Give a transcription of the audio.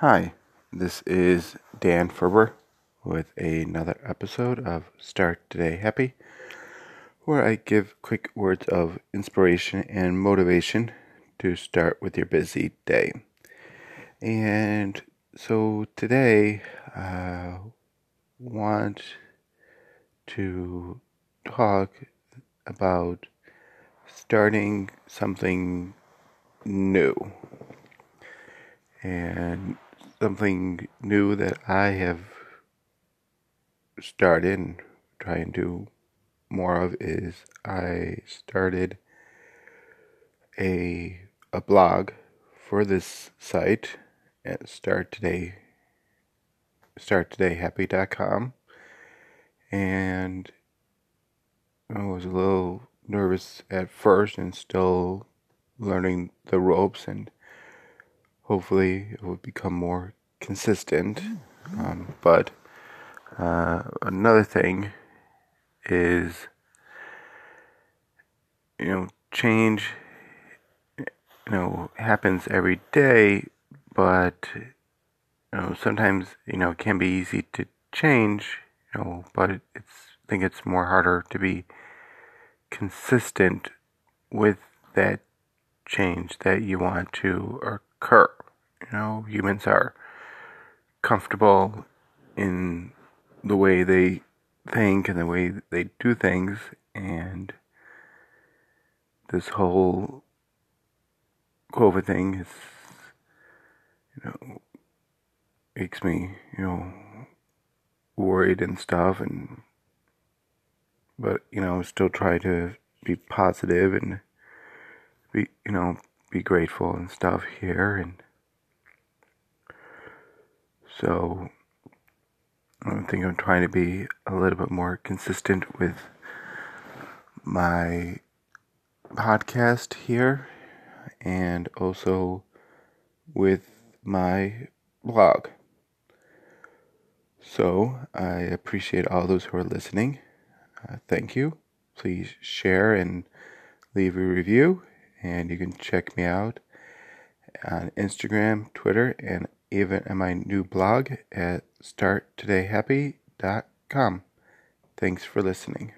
Hi, this is Dan Ferber with another episode of Start Today Happy, where I give quick words of inspiration and motivation to start with your busy day. And so today I want to talk about starting something new. And something new that I have started trying to do more of is I started a a blog for this site at start today starttodayhappy.com and I was a little nervous at first and still learning the ropes and hopefully it will become more consistent. Um, but uh, another thing is, you know, change, you know, happens every day, but you know, sometimes you know it can be easy to change, you know, but it's I think it's more harder to be consistent with that change that you want to occur. You know, humans are comfortable in the way they think and the way they do things, and this whole COVID thing is, you know, makes me, you know, worried and stuff, and but you know, still try to be positive and be, you know, be grateful and stuff here and so I think I'm trying to be a little bit more consistent with my podcast here and also with my blog. So I appreciate all those who are listening. Uh, thank you. Please share and leave a review. And you can check me out on Instagram, Twitter, and even at my new blog at starttodayhappy.com. Thanks for listening.